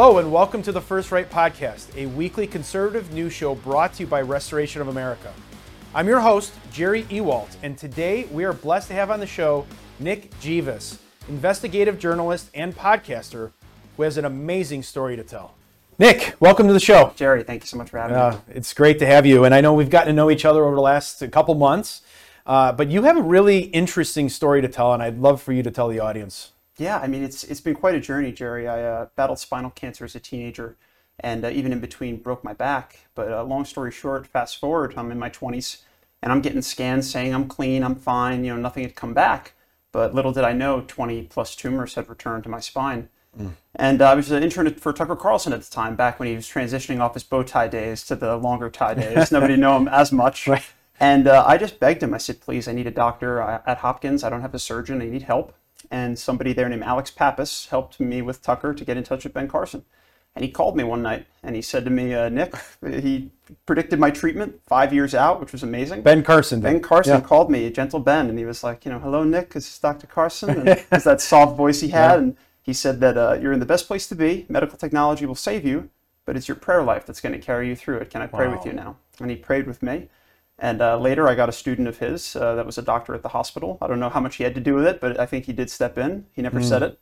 Hello, and welcome to the First Right Podcast, a weekly conservative news show brought to you by Restoration of America. I'm your host, Jerry Ewalt, and today we are blessed to have on the show Nick Givas, investigative journalist and podcaster who has an amazing story to tell. Nick, welcome to the show. Jerry, thank you so much for having Uh, me. it's great to have you, and I know we've gotten to know each other over the last couple months, uh, but you have a really interesting story to tell, and I'd love for you to tell the audience. Yeah, I mean, it's it's been quite a journey, Jerry. I uh, battled spinal cancer as a teenager, and uh, even in between, broke my back. But uh, long story short, fast forward, I'm in my 20s, and I'm getting scans saying I'm clean, I'm fine, you know, nothing had come back. But little did I know, 20 plus tumors had returned to my spine. And uh, I was an intern for Tucker Carlson at the time, back when he was transitioning off his bow tie days to the longer tie days. Nobody knew him as much. Right. And uh, I just begged him. I said, please, I need a doctor uh, at Hopkins. I don't have a surgeon. I need help. And somebody there named Alex Pappas helped me with Tucker to get in touch with Ben Carson. And he called me one night and he said to me, uh, Nick, he predicted my treatment five years out, which was amazing. Ben Carson. Ben Carson Yeah. called me, a Gentle Ben, and he was like, you know, hello, Nick, this is Dr. Carson. And it's that soft voice he had. And he said that uh, you're in the best place to be. Medical technology will save you, but it's your prayer life that's going to carry you through it. Can I pray with you now? And he prayed with me. And uh, later, I got a student of his uh, that was a doctor at the hospital. I don't know how much he had to do with it, but I think he did step in. He never said it.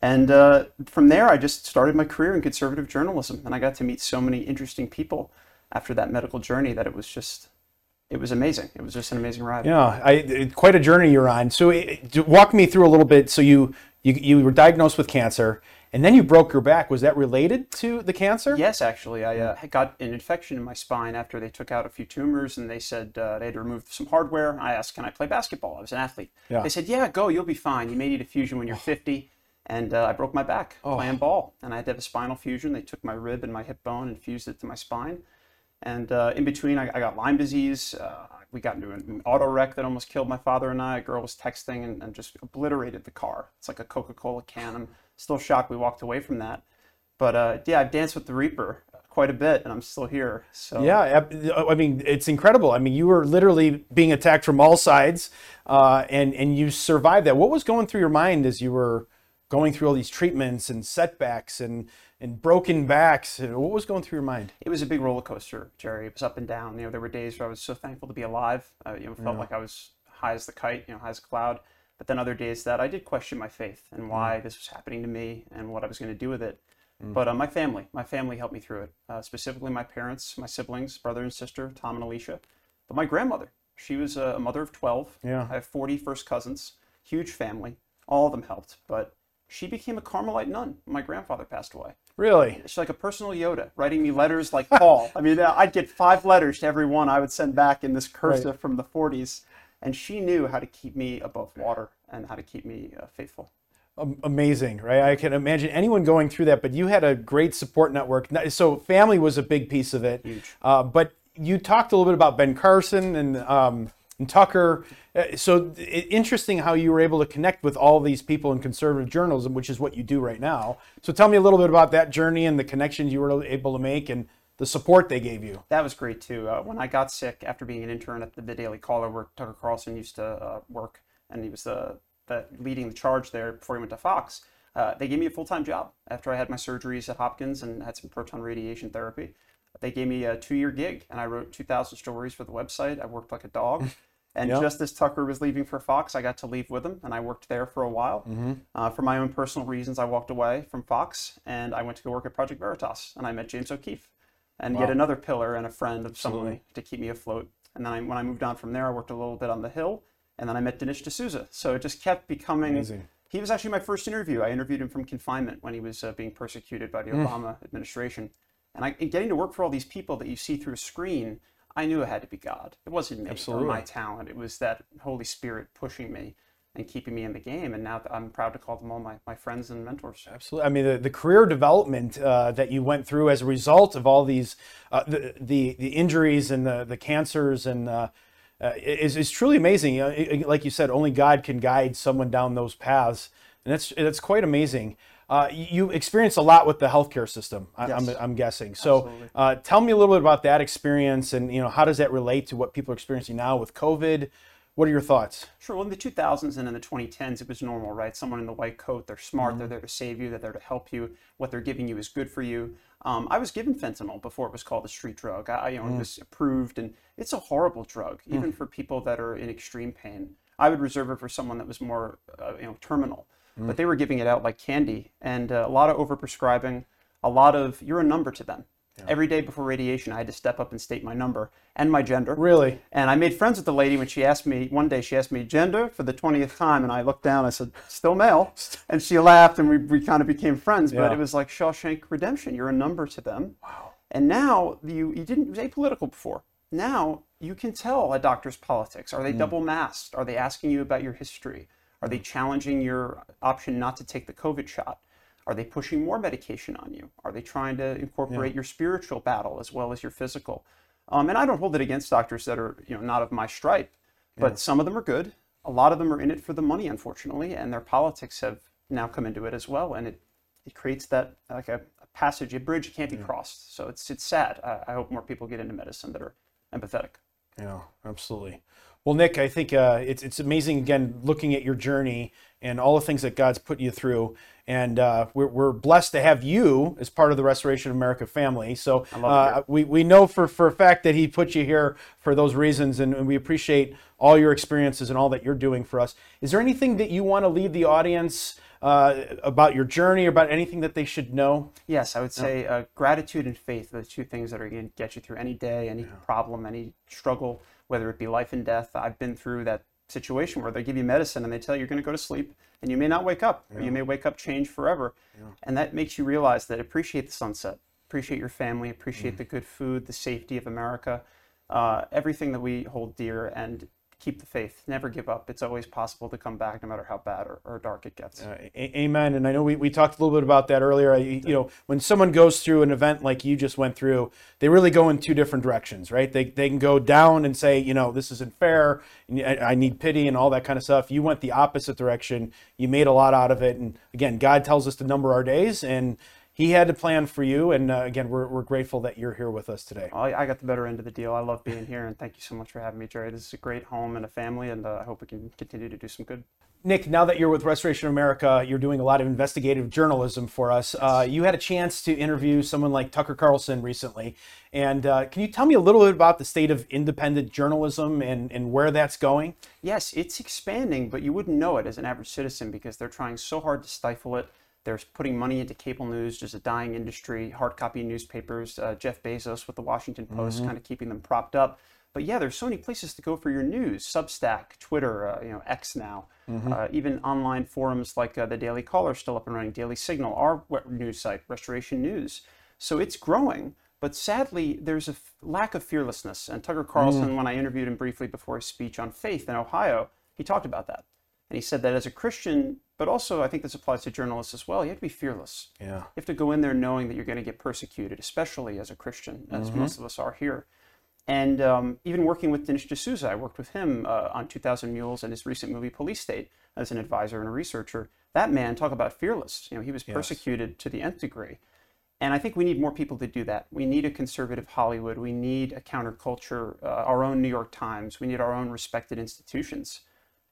And uh, from there, I just started my career in conservative journalism. And I got to meet so many interesting people after that medical journey that it was just, it was amazing. It was just an amazing ride. Yeah, I, it- quite a journey you're on. So, it, d- walk me through a little bit. So, you, you you were diagnosed with cancer, and then you broke your back. Was that related to the cancer? Yes, actually, I uh, got an infection in my spine after they took out a few tumors, and they said uh, they had to remove some hardware. I asked, "Can I play basketball?" I was an athlete. Yeah. They said, "Yeah, go. You'll be fine. You may need a fusion when you're 50." And uh, I broke my back playing ball, and I had to have a spinal fusion. They took my rib and my hip bone and fused it to my spine. And uh, in between, I, I got Lyme disease. Uh, we got into an auto wreck that almost killed my father and I. A girl was texting and, and just obliterated the car. It's like a Coca Cola can. I'm still shocked we walked away from that. But uh, yeah, I've danced with the Reaper quite a bit, and I'm still here. So Yeah, I mean, it's incredible. I mean, you were literally being attacked from all sides, uh, and and you survived that. What was going through your mind as you were going through all these treatments and setbacks and and broken backs? What was going through your mind? it was a big roller coaster, Jerry. It was up and down. You know, there were days where I was so thankful to be alive. Uh, you know, felt like I was high as the kite, you know, high as a cloud. But then other days that I did question my faith and why this was happening to me and what I was going to do with it. But uh, my family, my family helped me through it. Uh, specifically, my parents, my siblings, brother and sister, Tom and Alicia. But my grandmother, she was a mother of twelve. Yeah. I have 40 first cousins, huge family. All of them helped, but she became a Carmelite nun my grandfather passed away. Really? She's like a personal Yoda, writing me letters like Paul. I mean, uh, I'd get five letters to every one I would send back in this cursive from the 40s. And she knew how to keep me above water and how to keep me uh, faithful. Amazing, right? I can imagine anyone going through that, but you had a great support network. So family was a big piece of it. Huge. Uh, but you talked a little bit about Ben Carson and, um, and Tucker. Uh, so interesting how you were able to connect with all these people in conservative journalism, which is what you do right now. So tell me a little bit about that journey and the connections you were able to make and the support they gave you. That was great too. Uh, when I got sick after being an intern at the, Daily Caller, where Tucker Carlson used to uh, work, and he was the, the leading the charge there before he went to Fox. Uh, they gave me a full time job after I had my surgeries at Hopkins and had some proton radiation therapy. They gave me a two year gig, and I wrote 2,000 stories for the website. I worked like a dog. And Yeah. just as Tucker was leaving for Fox, I got to leave with him, and I worked there for a while. Uh, for my own personal reasons, I walked away from Fox, and I went to go work at Project Veritas, and I met James O'Keefe, and yet another pillar and a friend of someone to keep me afloat. And then I, when I moved on from there, I worked a little bit on the Hill, and then I met Dinesh D'Souza. So it just kept becoming. Amazing. He was actually my first interview. I interviewed him from confinement when he was uh, being persecuted by the Mm. Obama administration. And, I, and getting to work for all these people that you see through a screen, I knew it had to be God. It wasn't me Absolutely. or my talent. It was that Holy Spirit pushing me and keeping me in the game. And now I'm proud to call them all my, my friends and mentors. Absolutely. I mean, the, the career development uh, that you went through as a result of all these, uh, the, the the injuries and the the cancers and uh, uh, is is truly amazing. You know, it- it- like you said, only God can guide someone down those paths, and that's that's quite amazing. Uh, you experienced a lot with the healthcare system. I, I'm, I'm guessing. So, uh, tell me a little bit about that experience, and you know, how does that relate to what people are experiencing now with COVID? What are your thoughts? Sure. Well, in the 2000s and in the 2010s, it was normal, right? Someone in the white coat, they're smart, mm-hmm. they're there to save you, they're there to help you. What they're giving you is good for you. Um, I was given fentanyl before it was called a street drug. I, you know, mm. it was approved, and it's a horrible drug, mm. even mm. for people that are in extreme pain. I would reserve it for someone that was more, uh, you know, terminal. Mm. But they were giving it out like candy, and uh, a lot of overprescribing, a lot of you're a number to them. Yeah. Every day before radiation, I had to step up and state my number and my gender. Really? And I made friends with the lady when she asked me, one day she asked me gender for the 20th time, and I looked down, I said, still male. And she laughed, and we, we kind of became friends. Yeah. But it was like Shawshank Redemption. You're a number to them. Wow. And now you, you didn't, it was apolitical before. Now you can tell a doctor's politics. Are they mm. double masked? Are they asking you about your history? Are they challenging your option not to take the COVID shot? Are they pushing more medication on you? Are they trying to incorporate yeah. your spiritual battle as well as your physical? Um, and I don't hold it against doctors that are you know not of my stripe, but yeah. some of them are good. A lot of them are in it for the money, unfortunately, and their politics have now come into it as well, and it it creates that like a, a passage, a bridge can't be yeah. crossed. So it's it's sad. I, I hope more people get into medicine that are empathetic. Yeah, absolutely. Well, Nick, I think uh, it's it's amazing again looking at your journey and all the things that God's put you through, and uh, we're, we're blessed to have you as part of the Restoration of America family. So uh, we we know for for a fact that He put you here for those reasons, and, and, we appreciate all your experiences and all that you're doing for us. Is there anything that you want to leave the audience? Uh, about your journey, about anything that they should know? Yes, I would say uh, gratitude and faith are the two things that are going to get you through any day, any yeah. problem, any struggle whether it be life and death. I've been through that situation where they give you medicine and they tell you you're going to go to sleep and you may not wake up yeah. or you may wake up changed forever. Yeah. And that makes you realize that appreciate the sunset, appreciate your family, appreciate mm. the good food, the safety of America, uh, everything that we hold dear. And keep the faith, never give up. It's always possible to come back no matter how bad or, or dark it gets. Uh, amen. And I know we, we talked a little bit about that earlier. you know, when someone goes through an event like you just went through, they really go in two different directions, right? They, they can go down and say, you know, this isn't fair. I need pity and all that kind of stuff. You went the opposite direction. You made a lot out of it. And again, God tells us to number our days and he had a plan for you. And uh, again, we're, we're grateful that you're here with us today. I, I got the better end of the deal. I love being here, and thank you so much for having me, Jerry. This is a great home and a family, and uh, I hope we can continue to do some good. Nick, now that you're with Restoration America, you're doing a lot of investigative journalism for us. Uh, you had a chance to interview someone like Tucker Carlson recently. And uh, can you tell me a little bit about the state of independent journalism and, and where that's going? Yes, it's expanding, but you wouldn't know it as an average citizen because they're trying so hard to stifle it. They're putting money into cable news, just a dying industry, hard copy newspapers. Uh, Jeff Bezos with the Washington Post, mm-hmm. kind of keeping them propped up. But yeah, there's so many places to go for your news: Substack, Twitter, uh, you know, X now, mm-hmm. uh, even online forums like uh, the Daily Caller are still up and running, Daily Signal, our news site, Restoration News. So it's growing. But sadly, there's a f- lack of fearlessness. And Tucker Carlson, mm. when I interviewed him briefly before his speech on faith in Ohio, he talked about that. And he said that as a Christian, but also I think this applies to journalists as well, you have to be fearless. Yeah. You have to go in there knowing that you're going to get persecuted, especially as a Christian, as mm-hmm. most of us are here. And um, even working with Dinesh D'Souza, I worked with him uh, on 2000 Mules and his recent movie Police State as an advisor and a researcher. That man, talk about fearless. You know, he was yes. persecuted to the nth degree. And I think we need more people to do that. We need a conservative Hollywood. We need a counterculture, uh, our own New York Times. We need our own respected institutions.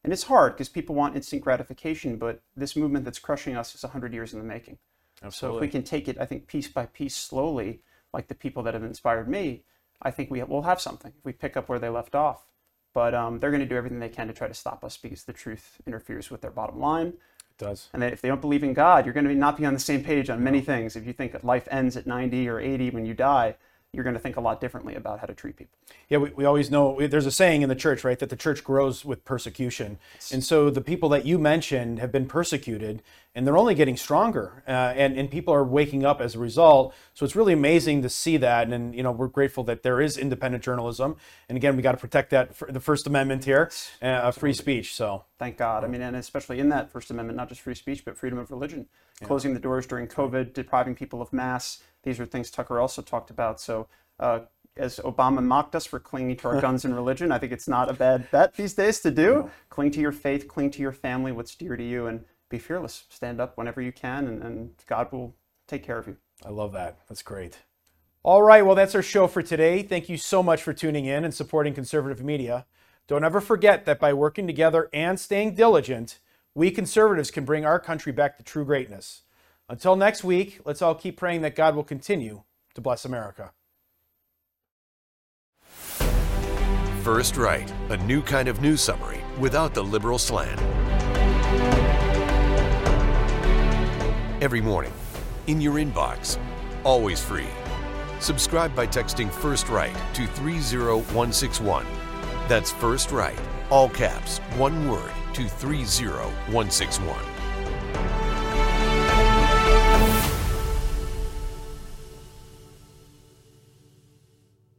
And it's hard because people want instant gratification, but this movement that's crushing us is 100 years in the making. Absolutely. So if we can take it, I think, piece by piece, slowly, like the people that have inspired me, I think we will have something if we pick up where they left off. But um, they're going to do everything they can to try to stop us because the truth interferes with their bottom line. It does. And if they don't believe in God, you're going to not be on the same page on many things. If you think life ends at 90 or 80 when you die, you're going to think a lot differently about how to treat people. Yeah, we, we always know there's a saying in the church, right, that the church grows with persecution. And so the people that you mentioned have been persecuted and they're only getting stronger. Uh, and, and people are waking up as a result. So it's really amazing to see that. And, and you know, we're grateful that there is independent journalism. And again, we got to protect that, for the First Amendment here, uh, free speech. So thank God. I mean, and especially in that First Amendment, not just free speech, but freedom of religion. Yeah. Closing the doors during COVID, depriving people of mass these are things Tucker also talked about. So, uh, as Obama mocked us for clinging to our guns and religion, I think it's not a bad bet these days to do. No. Cling to your faith, cling to your family, what's dear to you, and be fearless. Stand up whenever you can, and, and God will take care of you. I love that. That's great. All right, well, that's our show for today. Thank you so much for tuning in and supporting conservative media. Don't ever forget that by working together and staying diligent, we conservatives can bring our country back to true greatness. Until next week, let's all keep praying that God will continue to bless America. First Right, a new kind of news summary without the liberal slant. Every morning, in your inbox, always free. Subscribe by texting First Right to 30161. That's First Right, all caps, one word, to 30161.